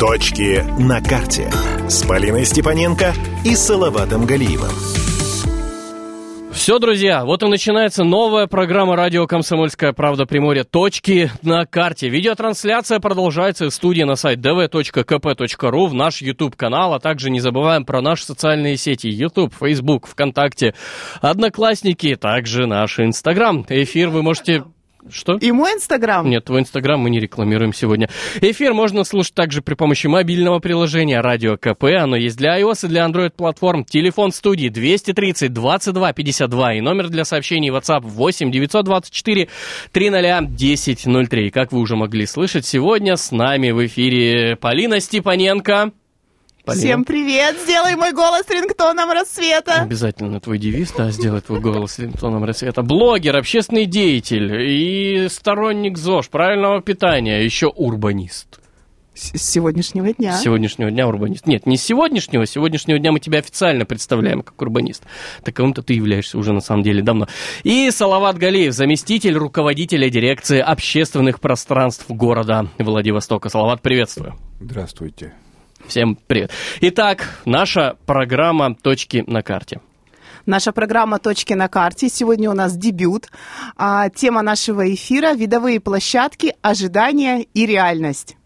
Точки на карте с Полиной Степаненко и Салаватом Галиевым. Все, друзья, вот и начинается новая программа радио «Комсомольская правда Приморье». Точки на карте. Видеотрансляция продолжается из студии на сайт dv.kp.ru, в наш YouTube-канал, а также не забываем про наши социальные сети YouTube, Facebook, ВКонтакте, Одноклассники, также наш Инстаграм. Эфир вы можете что? И мой Инстаграм. Нет, твой Инстаграм мы не рекламируем сегодня. Эфир можно слушать также при помощи мобильного приложения Радио КП. Оно есть для iOS и для Android платформ. Телефон студии 230 22 52 и номер для сообщений WhatsApp 8 924 300 1003. Как вы уже могли слышать, сегодня с нами в эфире Полина Степаненко. Полина. Всем привет! Сделай мой голос рингтоном рассвета. Обязательно твой девиз, да, сделай твой голос рингтоном рассвета. Блогер, общественный деятель и сторонник ЗОЖ, правильного питания, еще урбанист. С сегодняшнего дня. С сегодняшнего дня урбанист. Нет, не с сегодняшнего. С сегодняшнего дня мы тебя официально представляем как урбанист. Таковым-то ты являешься уже на самом деле давно. И Салават Галеев, заместитель руководителя дирекции общественных пространств города Владивостока. Салават, приветствую. Здравствуйте. Всем привет. Итак, наша программа «Точки на карте». Наша программа «Точки на карте». Сегодня у нас дебют. А, тема нашего эфира – видовые площадки, ожидания и реальность.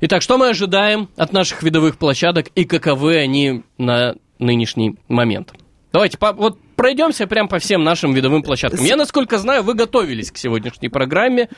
Итак, что мы ожидаем от наших видовых площадок и каковы они на нынешний момент? Давайте вот пройдемся прямо по всем нашим видовым площадкам. Я, насколько знаю, вы готовились к сегодняшней программе.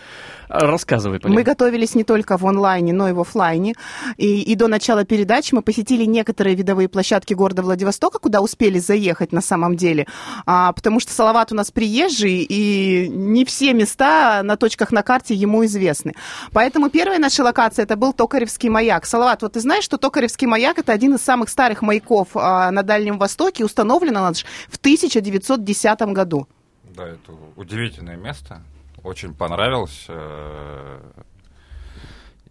Рассказывай, Полина. Мы готовились не только в онлайне, но и в офлайне. И, и до начала передачи мы посетили некоторые видовые площадки города Владивостока, куда успели заехать на самом деле. А, потому что Салават у нас приезжий, и не все места на точках на карте ему известны. Поэтому первая наша локация это был Токаревский маяк. Салават, вот ты знаешь, что Токаревский маяк это один из самых старых маяков а, на Дальнем Востоке, установлен он в 1910 году. Да, это удивительное место очень понравилось. Э,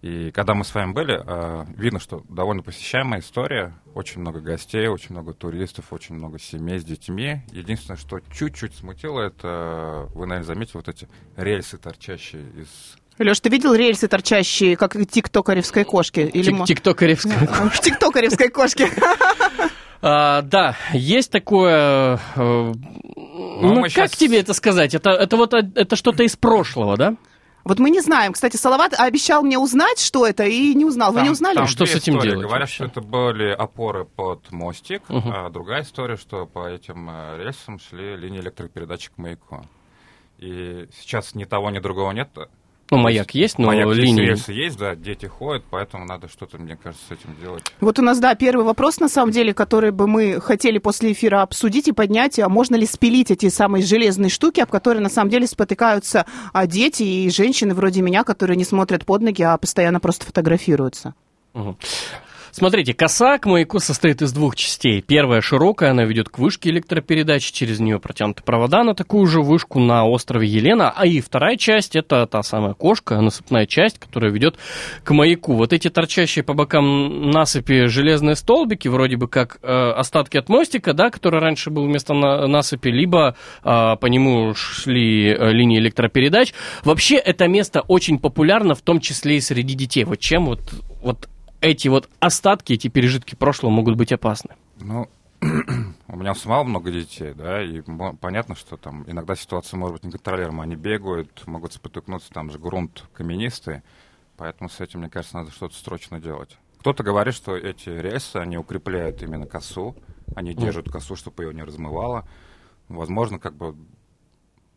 и когда мы с вами были, э, видно, что довольно посещаемая история. Очень много гостей, очень много туристов, очень много семей с детьми. Единственное, что чуть-чуть смутило, это, вы, наверное, заметили, вот эти рельсы, торчащие из Леш, ты видел рельсы, торчащие, как тиктокаревской кошки? Или... Тик тиктокаревской кошки. Тиктокаревской кошки. А, да, есть такое э, ну, как сейчас... тебе это сказать? Это, это вот это что-то из прошлого, да? Вот мы не знаем. Кстати, Салават обещал мне узнать, что это, и не узнал. Вы не узнали? Там что с этим истории. делать? Говорят, что это были опоры под мостик, угу. а другая история, что по этим э, рельсам шли линии электропередачи к маяку. И сейчас ни того, ни другого нет. Ну, маяк есть, но маяк линии... Есть, есть, да, дети ходят, поэтому надо что-то, мне кажется, с этим делать. Вот у нас, да, первый вопрос, на самом деле, который бы мы хотели после эфира обсудить и поднять, а можно ли спилить эти самые железные штуки, об которые, на самом деле, спотыкаются а, дети и женщины вроде меня, которые не смотрят под ноги, а постоянно просто фотографируются. Угу. Смотрите, коса к маяку состоит из двух частей. Первая широкая, она ведет к вышке электропередачи, через нее протянуты провода на такую же вышку на острове Елена. А и вторая часть, это та самая кошка, насыпная часть, которая ведет к маяку. Вот эти торчащие по бокам насыпи железные столбики, вроде бы как э, остатки от мостика, да, который раньше был вместо на, насыпи, либо э, по нему шли э, линии электропередач. Вообще это место очень популярно, в том числе и среди детей. Вот чем вот, вот эти вот остатки, эти пережитки прошлого могут быть опасны? Ну, у меня самого много детей, да, и понятно, что там иногда ситуация может быть неконтролируемая. Они бегают, могут спотыкнуться, там же грунт каменистый, поэтому с этим, мне кажется, надо что-то срочно делать. Кто-то говорит, что эти рельсы, они укрепляют именно косу, они держат косу, чтобы ее не размывало. Возможно, как бы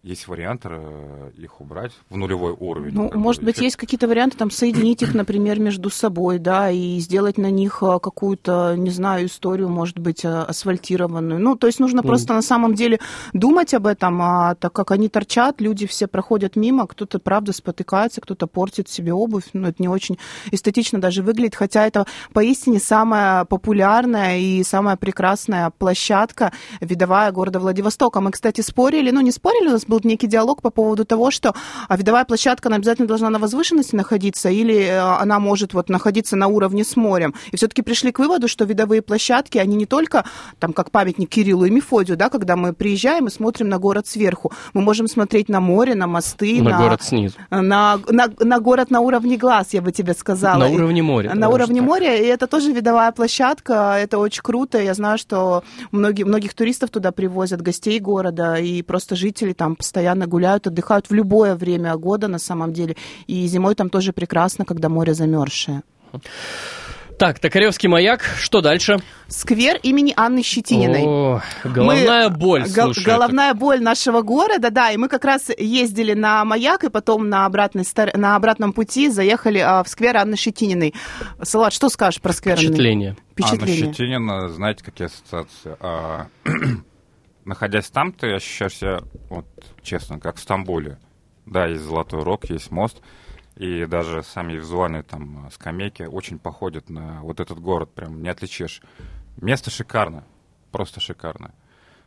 есть вариант э, их убрать в нулевой уровень. Ну, может быть, есть какие-то варианты, там, соединить их, например, между собой, да, и сделать на них э, какую-то, не знаю, историю, может быть, э, асфальтированную. Ну, то есть нужно mm. просто на самом деле думать об этом, а так как они торчат, люди все проходят мимо, кто-то, правда, спотыкается, кто-то портит себе обувь, ну, это не очень эстетично даже выглядит, хотя это поистине самая популярная и самая прекрасная площадка видовая города Владивостока. Мы, кстати, спорили, ну, не спорили, у нас был был некий диалог по поводу того, что а, видовая площадка, она обязательно должна на возвышенности находиться, или э, она может вот находиться на уровне с морем. И все-таки пришли к выводу, что видовые площадки, они не только там как памятник Кириллу и Мефодию, да, когда мы приезжаем и смотрим на город сверху, мы можем смотреть на море, на мосты, На на, город снизу. на, на, на город на уровне глаз, я бы тебе сказала. На уровне моря. на уровне так. моря, и это тоже видовая площадка, это очень круто. Я знаю, что многие, многих туристов туда привозят, гостей города, и просто жители там постоянно гуляют, отдыхают в любое время года на самом деле. И зимой там тоже прекрасно, когда море замерзшее. Так, Токаревский маяк. Что дальше? Сквер имени Анны Щетининой. О, головная Мы- боль, гол- слушай. головная боль нашего города, да, и мы как раз ездили на маяк, и потом на, обратной, на обратном пути заехали а, в сквер Анны Щетининой. Салат, что скажешь про сквер? это Анны? Впечатление. Впечатление. Анна Щетинина, знаете, какие ассоциации? А, находясь там, ты ощущаешь себя, вот, честно, как в Стамбуле. Да, есть Золотой Рог, есть мост, и даже сами визуальные там скамейки очень походят на вот этот город, прям не отличишь. Место шикарно, просто шикарно.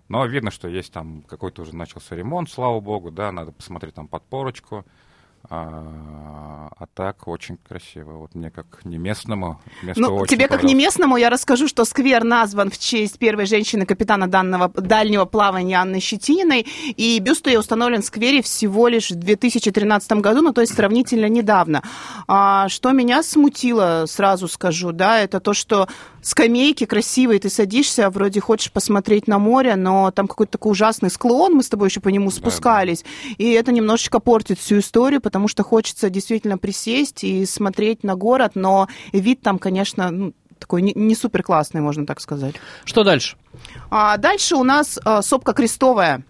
Но видно, что есть там какой-то уже начался ремонт, слава богу, да, надо посмотреть там подпорочку. А, а так очень красиво. Вот мне как не местному Ну, тебе как не местному я расскажу, что сквер назван в честь первой женщины-капитана данного, дальнего плавания Анны Щетининой, и бюст ее установлен в сквере всего лишь в 2013 году, ну, то есть сравнительно недавно. А, что меня смутило, сразу скажу, да, это то, что скамейки красивые, ты садишься, вроде хочешь посмотреть на море, но там какой-то такой ужасный склон, мы с тобой еще по нему спускались, и это немножечко портит всю историю, потому что хочется действительно присесть и смотреть на город, но вид там, конечно, ну, такой не, не супер классный, можно так сказать. Что дальше? А дальше у нас а, сопка крестовая.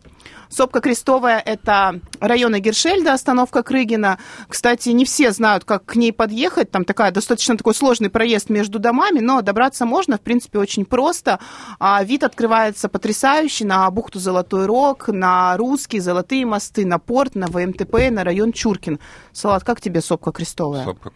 Сопка Крестовая – это район Гершельда, остановка Крыгина. Кстати, не все знают, как к ней подъехать. Там такая достаточно такой сложный проезд между домами, но добраться можно, в принципе, очень просто. А вид открывается потрясающий на бухту Золотой Рог, на русские золотые мосты, на порт, на ВМТП, на район Чуркин. Салат, как тебе Сопка Крестовая? Сопка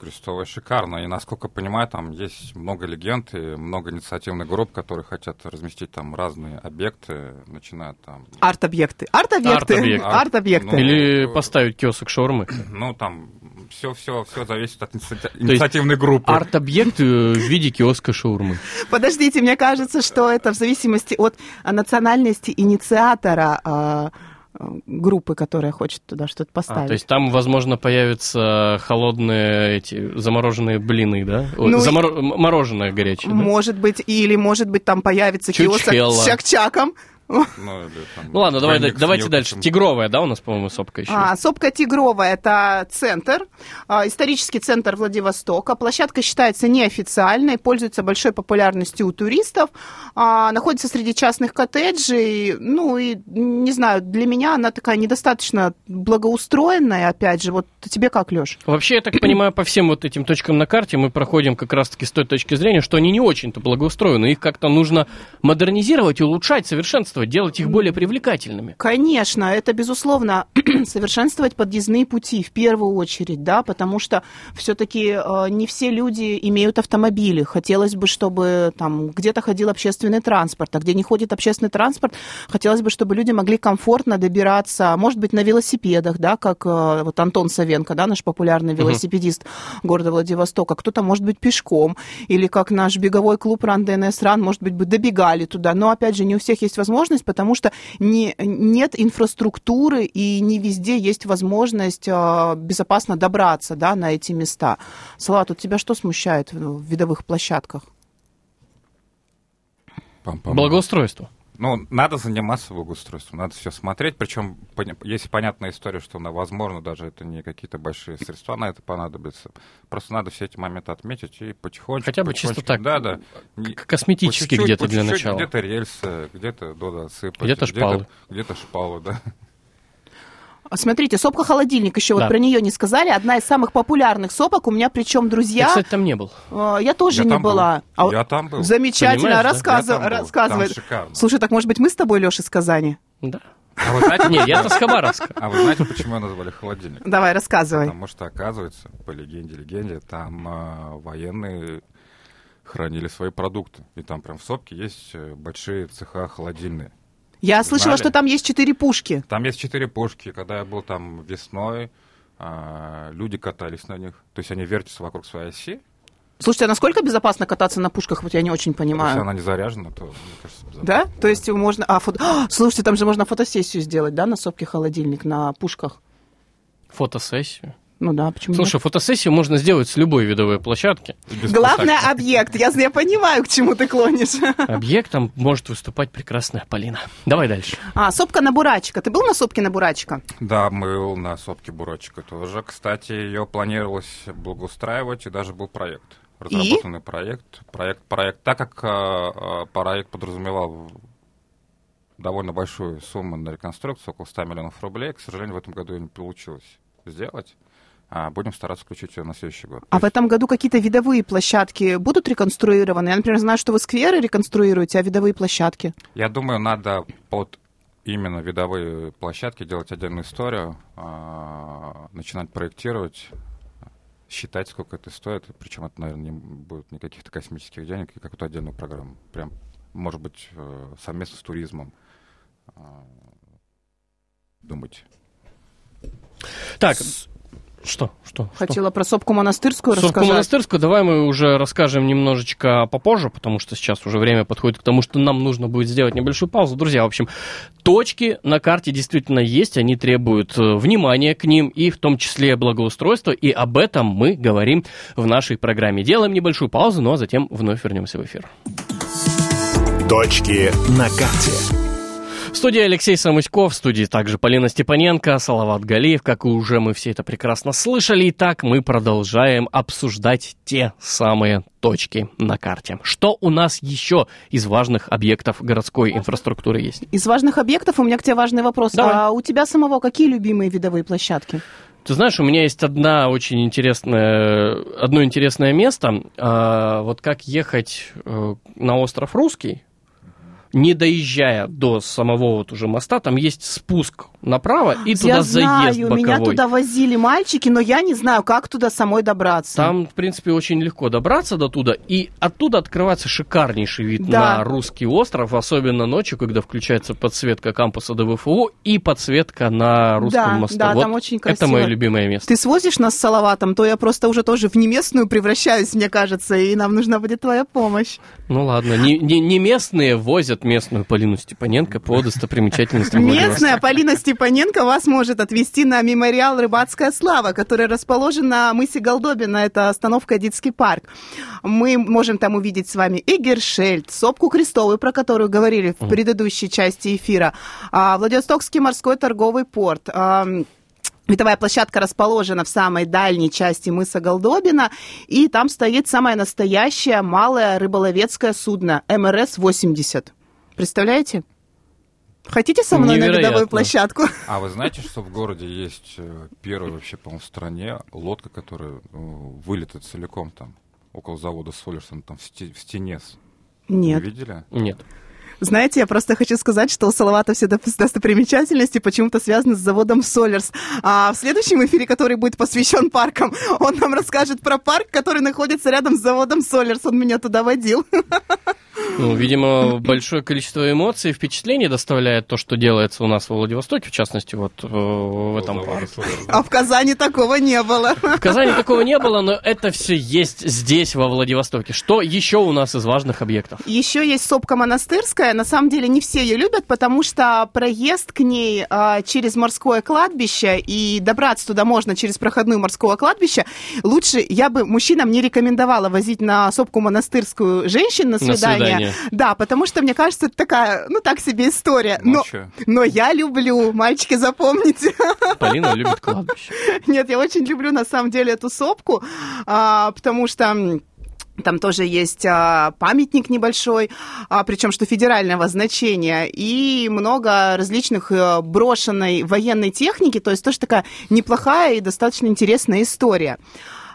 Крестовая шикарно. И, насколько понимаю, там есть много легенд и много инициативных групп, которые хотят разместить там разные объекты, начиная там... Арт-объекты. Арт-объекты. Арт-объект. Арт-объекты. Ну, Или э, поставить киосок шаурмы. Ну, там все, все, все зависит от инициати- инициативной группы. Арт-объект э, в виде киоска шаурмы. Подождите, мне кажется, что это в зависимости от а, национальности инициатора а, а, группы, которая хочет туда что-то А, поставить. то есть там, возможно, появятся холодные эти замороженные блины, да? Ну и- заморо- м- Мороженое горячее, да? Может быть, или, может быть, там появится киосок Чучхелло. с чак-чаком. Ну, или там Ну ладно, давай, давайте мелким. дальше. Тигровая, да, у нас, по-моему, сопка еще? А, Сопка Тигровая – это центр, а, исторический центр Владивостока. Площадка считается неофициальной, пользуется большой популярностью у туристов, а, находится среди частных коттеджей. Ну и, не знаю, для меня она такая недостаточно благоустроенная, опять же. Вот тебе как, Леш? Вообще, я так понимаю, по всем вот этим точкам на карте мы проходим как раз-таки с той точки зрения, что они не очень-то благоустроены. Их как-то нужно модернизировать, улучшать, совершенствовать, делать их более привлекательными. Конечно, это, безусловно, совершенствовать подъездные пути в первую очередь, да, потому что все-таки не все люди имеют автомобили. Хотелось бы, чтобы там где-то ходил общественный транспорт, а где не ходит общественный транспорт, хотелось бы, чтобы люди могли комфортно добираться, может быть, на велосипедах, да, как э, вот Антон Савенко, да, наш популярный велосипедист города Владивостока, кто-то, может быть, пешком, или как наш беговой клуб Ран ДНС Ран, может быть, бы добегали туда. Но, опять же, не у всех есть возможность, потому что не, нет инфраструктуры и не везде есть возможность э, безопасно добраться да, на эти места. Салат, у тебя что смущает в, в видовых площадках? Пам-пам. Благоустройство. Ну, надо заниматься благоустройством, надо все смотреть. Причем есть понятная история, что, ну, возможно, даже это не какие-то большие средства на это понадобятся. Просто надо все эти моменты отметить и потихонечку. Хотя бы чисто так, Да, да. Косметически где-то для начала. Где-то рельсы, где-то дода отсыпать. Где-то шпалы. Где-то шпалы, да. Смотрите, сопка холодильник, еще Да. вот про нее не сказали. Одна из самых популярных сопок. У меня причем Я, друзья. кстати, там не был. э, Я тоже Я не там был. была. А Я там был. Замечательно, да? рассказыв- Я. Там шикарно. Слушай, так может быть мы с тобой, Леша, из Казани? Да. А вы знаете, Нет, я-то с Хабаровска. а вы знаете, почему его назвали холодильник? Давай, рассказывай. Потому что, оказывается, по легенде, легенде, там а, военные хранили свои продукты. И там прям в сопке есть э, большие цеха холодильные. Я слышала, Знали? что там есть четыре пушки. Там есть четыре пушки. Когда я был там весной, а, люди катались на них. То есть они вертятся вокруг своей оси. Слушайте, а насколько безопасно кататься на пушках? Вот я не очень Если понимаю. она не заряжена, то, мне кажется, безопасно. Да? То есть можно... А, фото... А, слушайте, там же можно фотосессию сделать, да, на сопке холодильник, на пушках? Фотосессию. Ну да, почему Слушай, фотосессию можно сделать с любой видовой площадки. Нет? Главное, объект. Я, я понимаю, к чему ты клонишь. Объектом может выступать прекрасная Полина. Давай дальше. А, сопка на Бурачика. Ты был на сопке на Бурачика? Да, был на сопке Бурочка тоже. Кстати, ее планировалось благоустраивать, и даже был проект. Разработанный проект. Проект, проект. Так как э, э, проект подразумевал довольно большую сумму на реконструкцию, около 100 миллионов рублей, к сожалению, в этом году ее не получилось сделать. А будем стараться включить ее на следующий год. А в этом году какие-то видовые площадки будут реконструированы? Я, например, знаю, что вы скверы реконструируете, а видовые площадки? Я думаю, надо под именно видовые площадки делать отдельную историю, а, начинать проектировать, считать, сколько это стоит. Причем это, наверное, не будет никаких-то космических денег и какую-то отдельную программу. Прям, может быть, э, совместно с туризмом а, думать. Так, что? Что? Хотела про сопку монастырскую рассказать. монастырскую давай мы уже расскажем немножечко попозже, потому что сейчас уже время подходит к тому, что нам нужно будет сделать небольшую паузу. Друзья, в общем, точки на карте действительно есть, они требуют э, внимания к ним и в том числе благоустройства, и об этом мы говорим в нашей программе. Делаем небольшую паузу, ну а затем вновь вернемся в эфир. Точки на карте. В студии Алексей Самуськов, в студии также Полина Степаненко, Салават Галиев, как и уже мы все это прекрасно слышали. Итак, мы продолжаем обсуждать те самые точки на карте. Что у нас еще из важных объектов городской инфраструктуры есть? Из важных объектов у меня к тебе важный вопрос. Давай. А у тебя самого какие любимые видовые площадки? Ты знаешь, у меня есть одна очень интересная, одно интересное место. А, вот как ехать э, на остров Русский, не доезжая до самого вот уже моста, там есть спуск направо и туда я заезд знаю, боковой. меня туда возили мальчики, но я не знаю, как туда самой добраться. Там, в принципе, очень легко добраться до туда, и оттуда открывается шикарнейший вид Да. на русский остров, особенно ночью, когда включается подсветка кампуса ДВФУ и подсветка на русском Да, мосту. да, Вот там очень Это красиво. мое любимое место. Ты свозишь нас с Салаватом, то я просто уже тоже в неместную превращаюсь, мне кажется, и нам нужна будет твоя помощь. Ну ладно, не, не, не местные возят местную Полину Степаненко по достопримечательностям Местная. Полина Степаненко вас может отвезти на мемориал «Рыбацкая слава», который расположен на мысе Голдобина, это остановка «Детский парк». Мы можем там увидеть с вами и Гершельд, сопку Крестовую, про которую говорили в предыдущей части эфира, а, Владивостокский морской торговый порт, а, Видовая площадка расположена в самой дальней части мыса Голдобина, и там стоит самое настоящее малое рыболовецкое судно МРС-80. Представляете? Хотите со мной на Невероятно. видовую площадку? А вы знаете, что в городе есть э, первая вообще, по-моему, в стране лодка, которая э, вылетает целиком там, около завода Солерсон, там в, сте- в стене. Нет. Вы видели? Нет. Знаете, я просто хочу сказать, что у Салавата все достопримечательности почему-то связаны с заводом Солерс. А в следующем эфире, который будет посвящен паркам, он нам расскажет про парк, который находится рядом с заводом Солерс. Он меня туда водил. Ну, видимо, большое количество эмоций и впечатлений доставляет то, что делается у нас во Владивостоке, в частности, вот э, в этом парке. А в Казани такого не было. В Казани такого не было, но это все есть здесь, во Владивостоке. Что еще у нас из важных объектов? Еще есть сопка монастырская. На самом деле не все ее любят, потому что проезд к ней а, через морское кладбище и добраться туда можно через проходную морского кладбища. Лучше я бы мужчинам не рекомендовала возить на сопку монастырскую женщин на свидание. свидание. Да, потому что мне кажется, это такая, ну так себе история. Но, но я люблю, мальчики, запомните. Полина любит кладбище. Нет, я очень люблю на самом деле эту сопку, а, потому что там тоже есть а, памятник небольшой, а, причем что федерального значения, и много различных э, брошенной военной техники, то есть тоже такая неплохая и достаточно интересная история.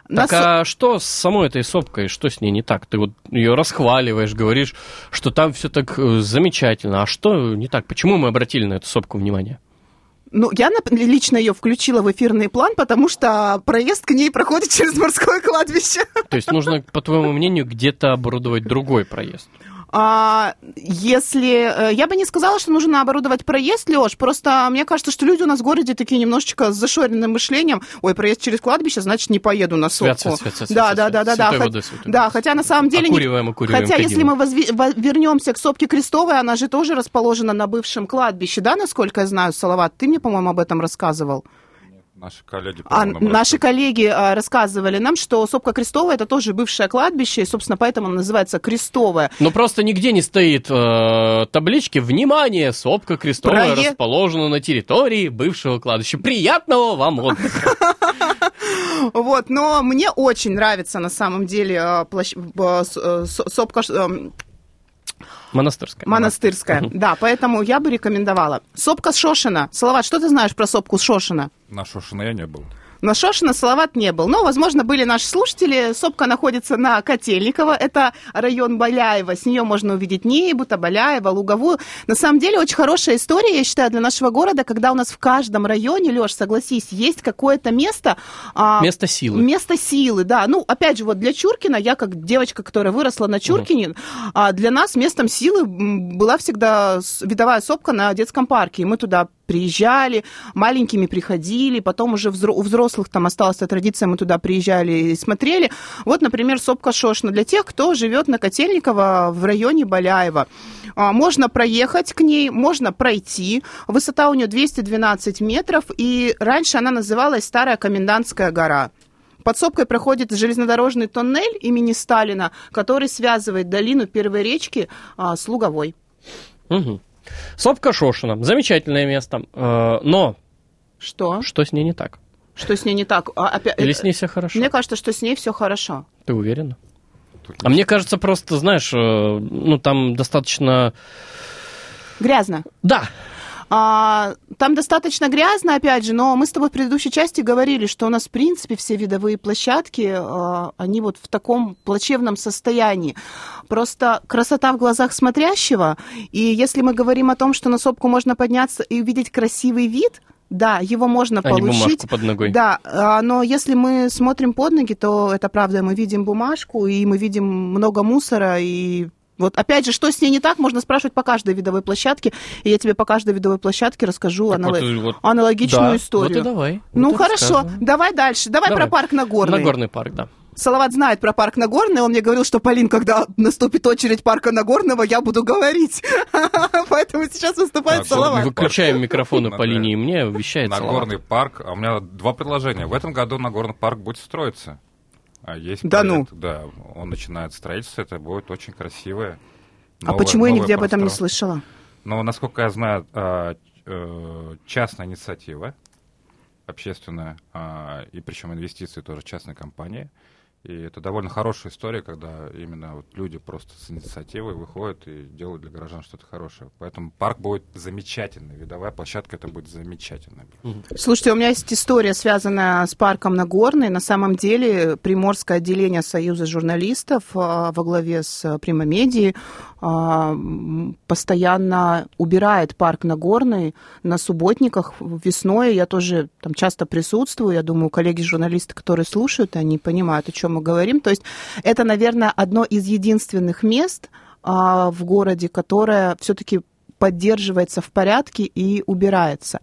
На Так а что с самой этой сопкой, что с ней не так? Ты вот ее расхваливаешь, говоришь, что там все так э, замечательно. А что не так? Почему мы обратили на эту сопку внимание? Ну, я лично ее включила в эфирный план, потому что проезд к ней проходит через морское кладбище. То есть нужно, по твоему мнению, где-то оборудовать другой проезд. А, если... э, Я бы не сказала, что нужно оборудовать проезд, Леш, просто мне кажется, что люди у нас в городе такие немножечко с зашоренным мышлением. Ой, проезд через кладбище, значит, не поеду на сопку. свят, свят, свят, да, да, да, да, да. Водой, Да, хотя на самом деле... Окуриваем, окуриваем, Хотя, если кадилом. мы возви- во- вернемся к сопке Крестовой, она же тоже расположена на бывшем кладбище, да, насколько я знаю, Салават? Ты мне, по-моему, об этом рассказывал. Наши коллеги... А наши коллеги а, рассказывали нам, что сопка Крестовая это тоже бывшее кладбище, и, собственно, поэтому оно называется Крестовое. Но просто нигде не стоит э, таблички «Внимание! Сопка крестовая Прое- расположена на территории бывшего кладбища. Приятного вам отдыха!» Вот, но мне очень нравится на самом деле а, э, сопка Монастырская. монастырская. Мгм. Да, поэтому я бы рекомендовала. Сопка Шошина. Салават, что ты знаешь про сопку Шошина? На Шошино я не был. На Шошина Салават не был. Но, возможно, были наши слушатели. Сопка находится на Котельниково. Это район Баляева. С нее можно увидеть Нейбу, Табаляева, Луговую. На самом деле, очень хорошая история, я считаю, для нашего города, когда у нас в каждом районе, Леш, согласись, есть какое-то место... а, Место силы. Место силы, да. Ну, опять же, вот для Чуркина, я как девочка, которая выросла на Чуркине, а для нас местом силы была всегда видовая сопка на детском парке. И мы туда приезжали, маленькими приходили, потом уже у взрослых там осталась эта традиция, мы туда приезжали и смотрели. Вот, например, сопка Шошна для тех, кто живет на Котельниково в районе Баляева. А, Можно проехать к ней, можно пройти. Высота у нее 212 метров, и раньше она называлась Старая Комендантская гора. Под сопкой проходит железнодорожный тоннель имени Сталина, который связывает долину Первой речки а, с Луговой. Мгм. Сопка Шошина. Замечательное место. Э, Но Что? что с ней не так? Что с ней не так? А, опя- Или это- с ней все хорошо? Мне кажется, что с ней все хорошо. Ты уверена? Тут А мне кажется, просто, знаешь, э, ну там достаточно... Грязно. Да, А, там достаточно грязно, опять же, но мы с тобой в предыдущей части говорили, что у нас, в принципе, все видовые площадки, а, они вот в таком плачевном состоянии. Просто красота в глазах смотрящего, и если мы говорим о том, что на сопку можно подняться и увидеть красивый вид, да, его можно а получить. под ногой. Да, а, но если мы смотрим под ноги, то это правда, мы видим бумажку, и мы видим много мусора, и вот опять же, что с ней не так, можно спрашивать по каждой видовой площадке, и я тебе по каждой видовой площадке расскажу Так вот, э, вот- аналогичную Да, историю. Вот и давай. Ну Вот хорошо, рассказывай. давай дальше. Давай, Давай. про парк Нагорный. Нагорный парк, да. Салават знает про парк Нагорный. Он мне говорил, что, Полин, когда наступит очередь парка Нагорного, я буду говорить. Поэтому сейчас выступает Так, Салават. Вы- Выключаем микрофоны по линии мне, вещает. Нагорный парк. А у меня два предложения. В этом году Нагорный парк будет строиться. А есть Да проект, Да, он начинает строительство, это будет очень красивое. А новое- почему я нигде об этом не слышала? Но, насколько я знаю, а, э, частная инициатива, общественная, а, и причем инвестиции тоже частной компании. И это довольно хорошая история, когда именно вот люди просто с инициативой выходят и делают для горожан что-то хорошее. Поэтому парк будет замечательный, видовая площадка это будет замечательная. Слушайте, у меня есть история, связанная с парком Нагорный. На самом деле Приморское отделение Союза журналистов а, во главе с Примомедией а, м, постоянно убирает парк Нагорный на субботниках весной. Я тоже там часто присутствую. Я думаю, коллеги-журналисты, которые слушают, они понимают, о чем мы говорим. То есть это, наверное, одно из единственных мест а, в городе, которое все-таки поддерживается в порядке и убирается.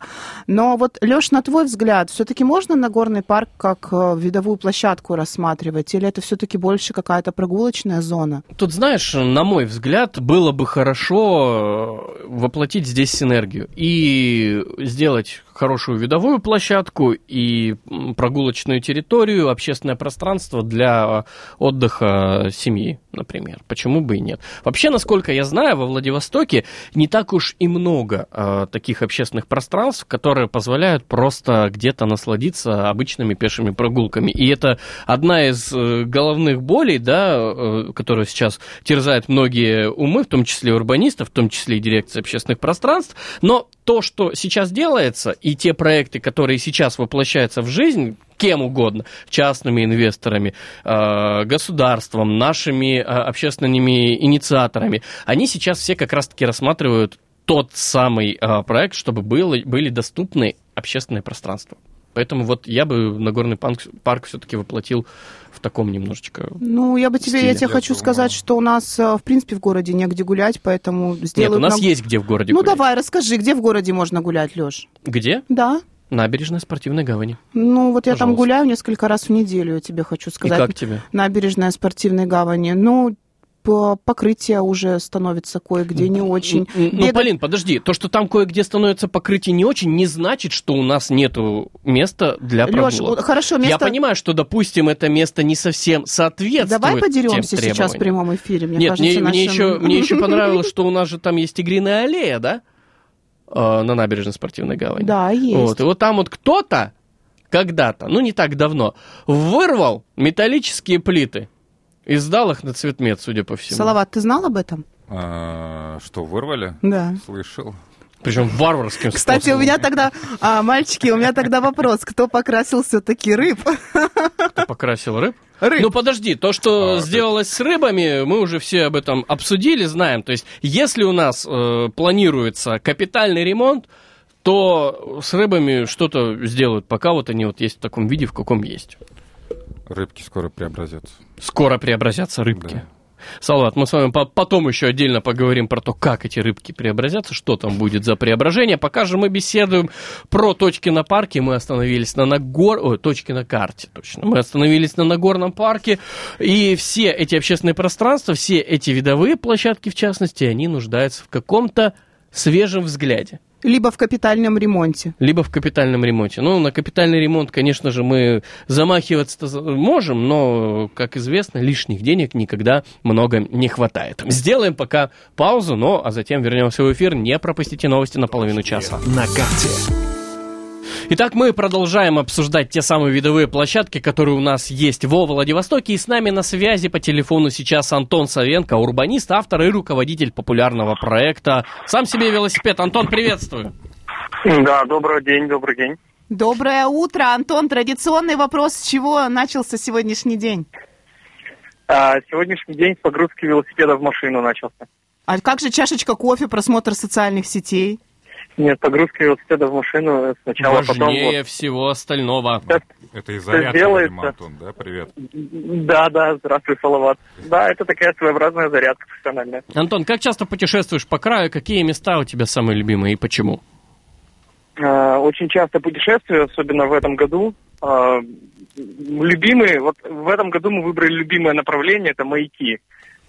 Но вот, Леш, на твой взгляд, все-таки можно Нагорный парк как э, видовую площадку рассматривать, или это все-таки больше какая-то прогулочная зона? Тут, знаешь, на мой взгляд, было бы хорошо э, воплотить здесь синергию и сделать хорошую видовую площадку и прогулочную территорию, общественное пространство для отдыха семьи, например. Почему бы и нет? Вообще, насколько я знаю, во Владивостоке не так уж и много э, таких общественных пространств, которые позволяют просто где-то насладиться обычными пешими прогулками. И это одна из э, головных болей, да, э, которая сейчас терзает многие умы, в том числе урбанистов, в том числе и дирекции общественных пространств. Но то, что сейчас делается, и те проекты, которые сейчас воплощаются в жизнь, кем угодно, частными инвесторами, э, государством, нашими э, общественными инициаторами, они сейчас все как раз-таки рассматривают тот самый э, проект, чтобы было, были доступны общественные пространства. Поэтому вот я бы Нагорный парк, парк все-таки воплотил в таком немножечко. Ну, я бы тебе, я стиле. тебе хочу Я сказать, думаю. что у нас, э, в принципе, в городе негде гулять, поэтому Нет, сделают... у нас нам- есть где в городе Ну, гулять. давай, расскажи, где в городе можно гулять, Леш? Где? Да. Набережная спортивной гавани. Ну, вот я там Пожалуйста. гуляю несколько раз в неделю, я тебе хочу сказать. И как тебе? Набережная спортивной гавани. Ну, покрытие уже становится кое-где не очень. Ну, Бегать- Полин, подожди, то, что там кое-где становится покрытие не очень, не значит, что у нас нету места для прогулок. вот хорошо, место... Я понимаю, что, допустим, это место не совсем соответствует Давай подеремся сейчас в прямом эфире. Мне Нет, кажется, мне, мне нашим- еще, мне еще понравилось, что у нас же там есть тигриная аллея, да? Э, на набережной спортивной гавани. Да, есть. Вот, и вот там вот кто-то когда-то, ну не так давно, вырвал металлические плиты и сдал их на цветмет, судя по всему. Салават, ты знал об этом? А, Что, вырвали? Да. Слышал. Причем варварским Кстати, у способом. меня тогда, а, мальчики, у меня тогда вопрос, кто покрасил все-таки рыб? Кто покрасил рыб? Рыб. Ну подожди, то, что А, сделалось с рыбами, мы уже все об этом обсудили, знаем. То есть, если у нас э, планируется капитальный ремонт, то с рыбами что-то сделают, пока вот они вот есть в таком виде, в каком есть. Рыбки скоро преобразятся. Скоро преобразятся рыбки. Да. Салат, мы с вами по- потом еще отдельно поговорим про то, как эти рыбки преобразятся, что там будет за преображение. Пока же мы беседуем про точки на парке, мы остановились на Нагор... Ой, точки на карте, точно. Мы остановились на Нагорном парке, и все эти общественные пространства, все эти видовые площадки, в частности, они нуждаются в каком-то свежем взгляде Либо в капитальном ремонте. либо в капитальном ремонте. Ну, на капитальный ремонт, конечно же, мы замахиваться можем, но, как известно, лишних денег никогда много не хватает. Сделаем пока паузу, но, а затем вернемся в эфир. Не пропустите новости на половину часа. На карте. Итак, мы продолжаем обсуждать те самые видовые площадки, которые у нас есть во Владивостоке. И с нами на связи по телефону сейчас Антон Савенко, урбанист, автор и руководитель популярного проекта «Сам себе велосипед». Антон, приветствую. Да, добрый день, добрый день. Доброе утро, Антон. Традиционный вопрос, с чего начался сегодняшний день? А, сегодняшний день с погрузки велосипеда в машину начался. А как же чашечка кофе, просмотр социальных сетей? Нет, погрузка велосипеда в машину сначала, потом Важнее вот. всего остального. Это из зарядки, делается. видимо, Антон, да? Привет. Да, да, здравствуй, Салават. Да, это такая своеобразная зарядка профессиональная. Антон, как часто путешествуешь по краю? Какие места у тебя самые любимые и почему? А, очень часто путешествую, особенно в этом году. А, любимые, вот в этом году мы выбрали любимое направление, это маяки.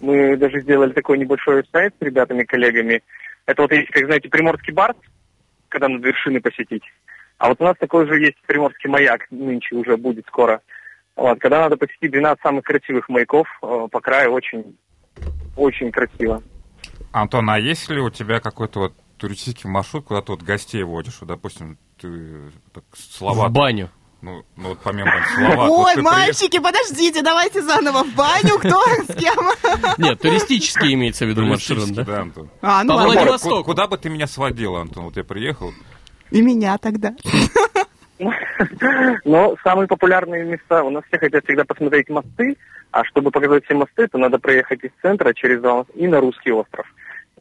Мы даже сделали такой небольшой сайт с ребятами, коллегами. Это вот есть, как знаете, Приморский барс, когда надо вершины посетить. А вот у нас такой же есть Приморский маяк, нынче уже будет скоро. Вот, когда надо посетить 12 самых красивых маяков э, по краю, очень, очень красиво. Антон, а есть ли у тебя какой-то вот туристический маршрут, куда ты вот гостей водишь? Вот, допустим, ты так, слова... В баню. Ну, ну вот помимо слова... Ой, мальчики, подождите, давайте заново в баню, кто с кем? Нет, туристический имеется в виду маршрут, да? да, Антон. А, ну По ладно. Владивостоку. Куда, бы ты меня сводил, Антон? Вот я приехал. И меня тогда. Но самые популярные места, у нас все хотят всегда посмотреть мосты, а чтобы показать все мосты, то надо проехать из центра через Заланс и на русский остров.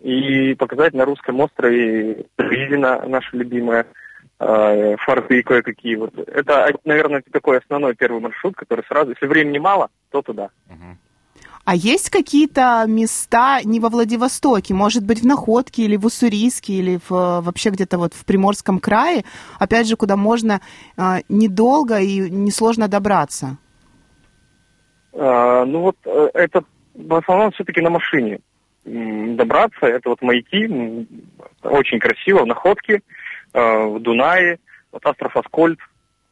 И показать на русском острове Ризина, наша любимая, форты кое-какие. Вот. Это, наверное, такой основной первый маршрут, который сразу, если времени мало, то туда. А есть какие-то места не во Владивостоке, может быть, в Находке или в Уссурийске, или в, э, вообще где-то вот в Приморском крае, опять же, куда можно э, недолго и несложно добраться? А, ну вот э, это в основном все-таки на машине. Добраться, это вот маяки, очень красиво, в Находке, э, в Дунае, вот остров Аскольд,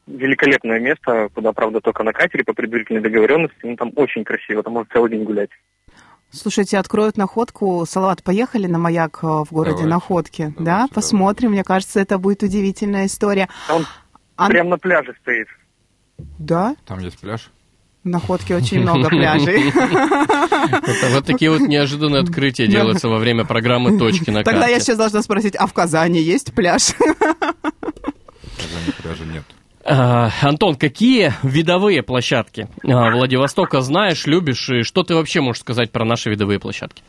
великолепное место, куда, правда, только на катере по предварительной договоренности, ну там очень красиво, там можно целый день гулять. Слушайте, откроют находку. Салават, поехали на маяк э, в городе Давайте. Находки? Давайте, да, давайте. посмотрим. Мне кажется, это будет удивительная история. Он А- прямо на пляже стоит. Да, Там есть пляж? В Находке очень много пляжей. Вот такие вот неожиданные открытия делаются во время программы «Точки на Тогда я карте». сейчас должна спросить, а в Казани есть пляж? В Казани пляжа нет. А, Антон, какие видовые площадки а, Владивостока знаешь, любишь, и что ты вообще можешь сказать про наши видовые площадки?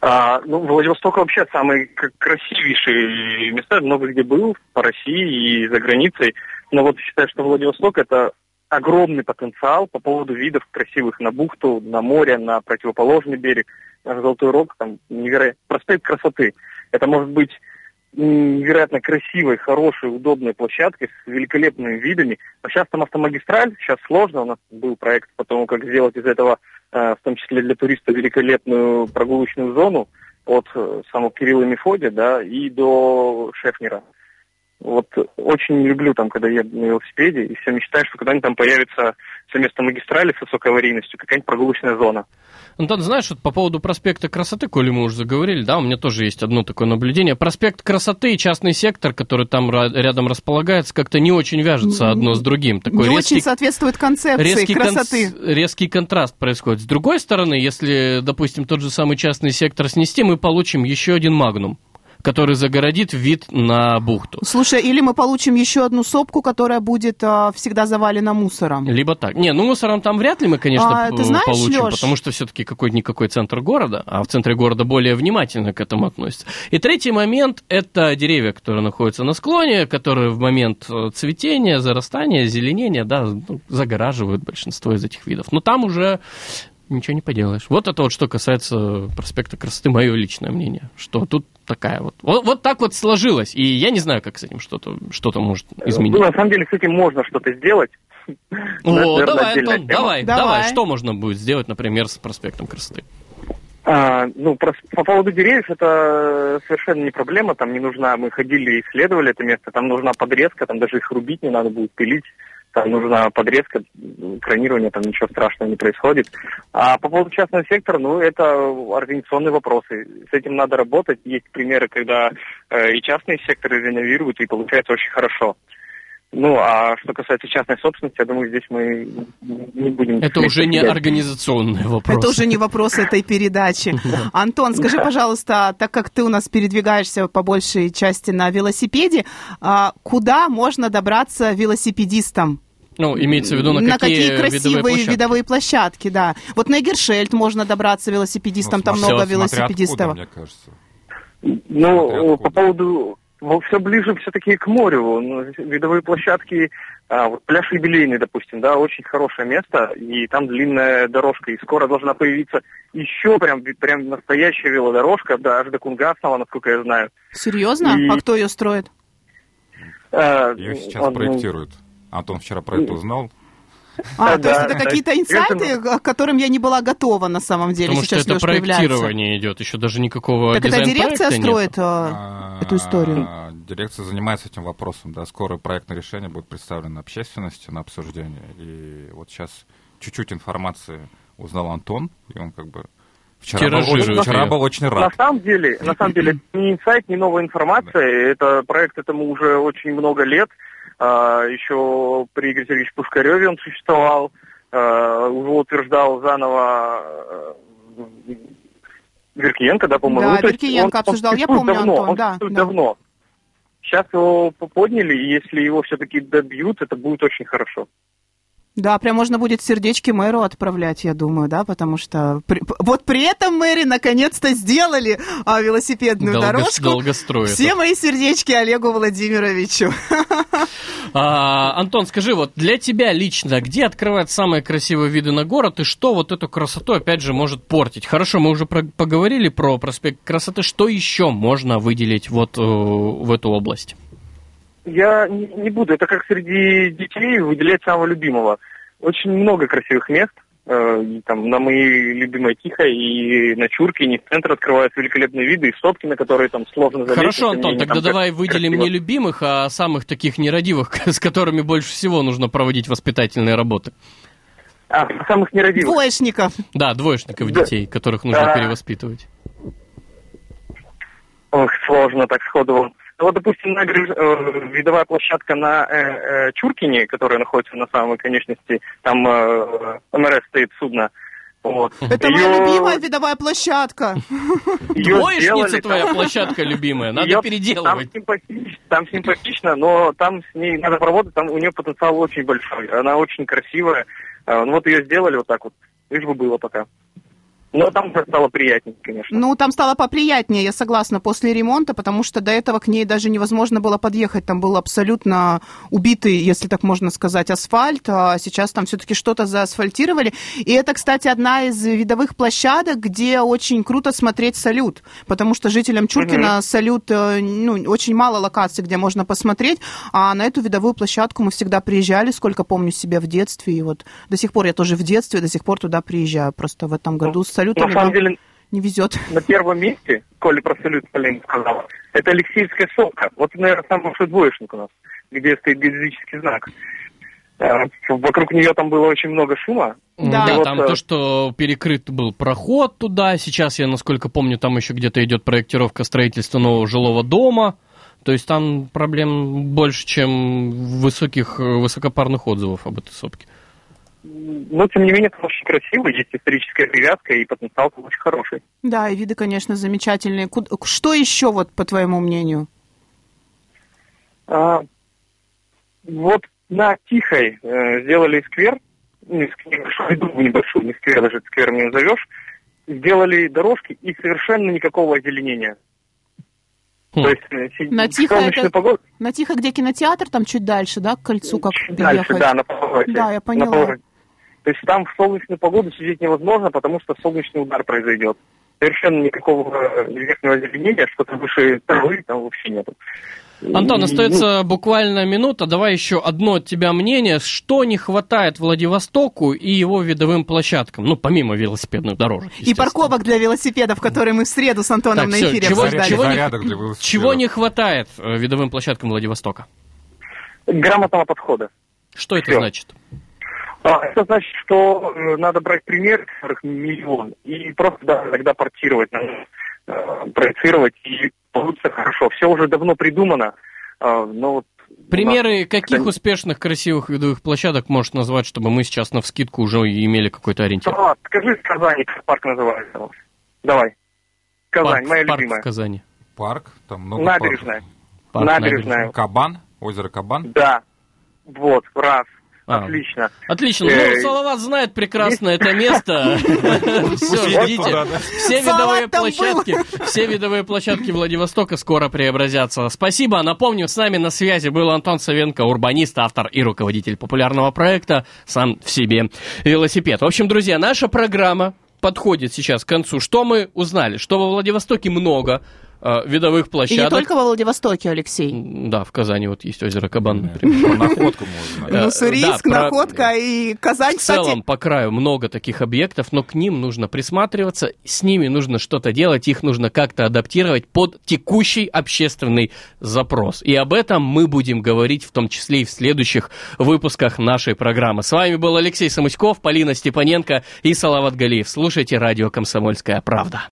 А, ну, Владивосток вообще самые красивейшие места, много где был по России и за границей. Но вот считаю, что Владивосток это огромный потенциал по поводу видов красивых на бухту, на море, на противоположный берег, на Золотой Рог, там невероятно проспект красоты. Это может быть невероятно красивой, хорошей, удобной площадкой с великолепными видами. А сейчас там автомагистраль, сейчас сложно, у нас был проект по тому, как сделать из этого, э, в том числе для туристов, великолепную прогулочную зону от э, самого Кирилла Мефодия, да, и до Шефнера. Вот очень люблю там, когда еду на велосипеде, и все мечтаю, что когда-нибудь там появится вместо магистрали с высокой аварийностью какая-нибудь прогулочная зона. Антон, знаешь, вот по поводу проспекта красоты, коли мы уже заговорили, да, у меня тоже есть одно такое наблюдение. Проспект красоты и частный сектор, который там рядом располагается, как-то не очень вяжется одно с другим. Такой не резкий, очень соответствует концепции резкий красоты. Кон, резкий контраст происходит. С другой стороны, если, допустим, тот же самый частный сектор снести, мы получим еще один магнум который загородит вид на бухту. Слушай, или мы получим еще одну сопку, которая будет а, всегда завалена мусором. Либо так. Не, ну мусором там вряд ли мы, конечно, а, ты знаешь, получим, Леш... потому что все-таки какой-никакой центр города, а в центре города более внимательно к этому относятся. И третий момент – это деревья, которые находятся на склоне, которые в момент э, цветения, зарастания, зеленения, да, ну, загораживают большинство из этих видов. Но там уже ничего не поделаешь. Вот это вот что касается проспекта красоты, мое личное мнение, что тут такая вот. Вот, вот так вот сложилось, и я не знаю, как с этим что-то что может изменить. Ну, на самом деле, с этим можно что-то сделать. О, давай, Антон, давай, давай, что можно будет сделать, например, с проспектом красоты? А, ну, про, по поводу деревьев это совершенно не проблема, там не нужна, мы ходили и исследовали это место, там нужна подрезка, там даже их рубить не надо будет, пилить там нужна подрезка, кронирование, там ничего страшного не происходит. А по поводу частного сектора, ну, это организационные вопросы. С этим надо работать. Есть примеры, когда э, и частные секторы реновируют, и получается очень хорошо. Ну, а что касается частной собственности, я думаю, здесь мы не будем... Это уже не организационный вопрос. Это уже не вопрос этой передачи. Антон, скажи, пожалуйста, так как ты у нас передвигаешься по большей части на велосипеде, а куда можно добраться велосипедистам? Ну, имеется в виду, на, на какие, какие красивые видовые площадки? видовые площадки, да. Вот на Эгершельд можно добраться велосипедистам, ну, там много велосипедистов. Откуда, мне кажется. Ну, по поводу все ближе все-таки к морю. Ну, видовые площадки, а, вот пляж юбилейный, допустим, да, очень хорошее место, и там длинная дорожка, и скоро должна появиться еще прям, прям настоящая велодорожка, да, аж до Кунгасного, насколько я знаю. Серьезно? И... А кто ее строит? А, ее сейчас он, проектируют. Антон вчера про это узнал. А, то есть это какие-то инсайты, к которым я не была готова на самом деле. Потому что это проектирование идет, еще даже никакого Так это дирекция строит а, эту историю? Дирекция занимается этим вопросом, да, скоро проектное решение будет представлено общественности на обсуждение. И вот сейчас чуть-чуть информации узнал Антон, и он как бы Вчера, был, очень, вчера был очень рад. На самом деле, на самом деле, не инсайт, не новая информация. Это проект этому уже очень много лет. А, еще при Игоре Сергеевиче Пушкареве он существовал, а, его утверждал заново э, Веркиенко, да, по-моему. Да, ну, Веркиенко он, обсуждал, он я помню, давно, Антон, он да. да. давно. Сейчас его подняли, и если его все-таки добьют, это будет очень хорошо. Да, прям можно будет сердечки мэру отправлять, я думаю, да, потому что при, вот при этом мэри наконец-то сделали а, велосипедную Долго, дорожку. Долго строят. Все мои сердечки Олегу Владимировичу. А, Антон, скажи, вот для тебя лично, где открывать самые красивые виды на город и что вот эту красоту, опять же, может портить? Хорошо, мы уже про, поговорили про проспект красоты, что еще можно выделить вот э, в эту область? Я не, не буду. Это как среди детей выделять самого любимого. Очень много красивых мест. Э, и, там на моей любимой Тихо и на Чуркине в центр открываются великолепные виды, и сопки, на которые там сложно залезть. Хорошо, Антон, тогда давай выделим красиво. не любимых, а самых таких нерадивых, с которыми больше всего нужно проводить воспитательные работы. А, самых нерадивых. Двоечников. Да, двоечников да. детей, которых нужно а... перевоспитывать. Ох, сложно так сходу вот, допустим, набереж... э, видовая площадка на э, э, Чуркине, которая находится на самой конечности, там э, МРС стоит судно. Вот. Это Ее... моя любимая видовая площадка. Двоечница твоя там... площадка любимая, надо Ее... переделывать. Там симпатично, там симпатично, но там с ней надо поработать, там у нее потенциал очень большой. Она очень красивая. Э, ну вот ее сделали вот так вот, лишь бы было пока. Но там уже стало приятнее, конечно. Ну, там стало поприятнее, я согласна, после ремонта, потому что до этого к ней даже невозможно было подъехать. Там был абсолютно убитый, если так можно сказать, асфальт, а сейчас там все-таки что-то заасфальтировали. И это, кстати, одна из видовых площадок, где очень круто смотреть салют, потому что жителям Чуркина Мгм. салют, э, ну, очень мало локаций, где можно посмотреть, а на эту видовую площадку мы всегда приезжали, сколько помню себе в детстве, и вот до сих пор я тоже в детстве, до сих пор туда приезжаю, просто в этом году с салютом На самом деле, не везет. на первом месте, коли про салют Полина сказала, это Алексеевская сопка. Вот, наверное, самый большой двоечник у нас, где стоит геодезический знак. Э, Вокруг нее там было очень много шума. Да. Да, вот, там э, то, что перекрыт был проход туда. Сейчас я, насколько помню, там еще где-то идет проектировка строительства нового жилого дома. То есть там проблем больше, чем высоких, э, высокопарных отзывов об этой сопке. Но, тем не менее, это очень красиво, есть историческая привязка, и потенциал там очень хороший. Да, и виды, конечно, замечательные. Что еще, вот, по твоему мнению? А, вот на Тихой э, сделали сквер, не ск- небольшой, не сквер, даже сквер не назовешь, сделали дорожки и совершенно никакого озеленения. Хм. То есть э, На солнечную это- погоду, На Тихо, где кинотеатр, там чуть дальше, да, к кольцу как чуть дальше, ехать? да, на повороте. Да, я На поняла. повороте. То есть там в солнечную погоду сидеть невозможно, потому что солнечный удар произойдет. Совершенно никакого э, верхнего озеленения, что-то выше травы там вообще нету. Антон, остается буквально минута. Давай еще одно от тебя мнение. Что не хватает Владивостоку и его видовым площадкам? Ну, помимо велосипедных дорожек. И парковок для велосипедов, которые мы в среду с Антоном Так, на эфире чего- обсуждали. чего не- Зарядок для велосипедов. Чего не хватает э, видовым площадкам Владивостока? ну, Грамотного подхода. Что это Всё. значит? А, Это значит, что э, надо брать пример, которых миллион, и просто да, иногда портировать, надо, э, проецировать, и получится хорошо. Все уже давно придумано, э, но вот... у нас- Примеры каких успешных, красивых видовых площадок можешь назвать, чтобы мы сейчас на вскидку уже имели какой-то ориентир? Салават, скажи в Казани, как парк называется. Давай. Казань, парк, моя парк любимая. в Казани. Парк, там много Набережная. Парк Набережная. парков. Кабан, озеро Кабан. Да. Вот, раз. А. Отлично. Отлично. Ну, Э, Салават знает прекрасно это место. Все, ждите. Все видовые площадки, все видовые площадки Владивостока скоро преобразятся. Спасибо. Напомню, с нами на связи был Антон Савенко, урбанист, автор и руководитель популярного проекта «Сам в себе велосипед». В общем, друзья, наша программа подходит сейчас к концу. Что мы узнали? Что во Владивостоке много э, видовых И не площадок. только во Владивостоке, Алексей. Да, в Казани вот есть озеро Кабан, например. Находку можно. Э, Ну, про- Находка и Казань, В целом, кстати. по краю много таких объектов, но к ним нужно присматриваться, с ними нужно что-то делать, их нужно как-то адаптировать под текущий общественный запрос. И об этом мы будем говорить в том числе и в следующих выпусках нашей программы. С вами был Алексей Самуськов, Полина Степаненко и Салават Галиев. Слушайте радио «Комсомольская правда».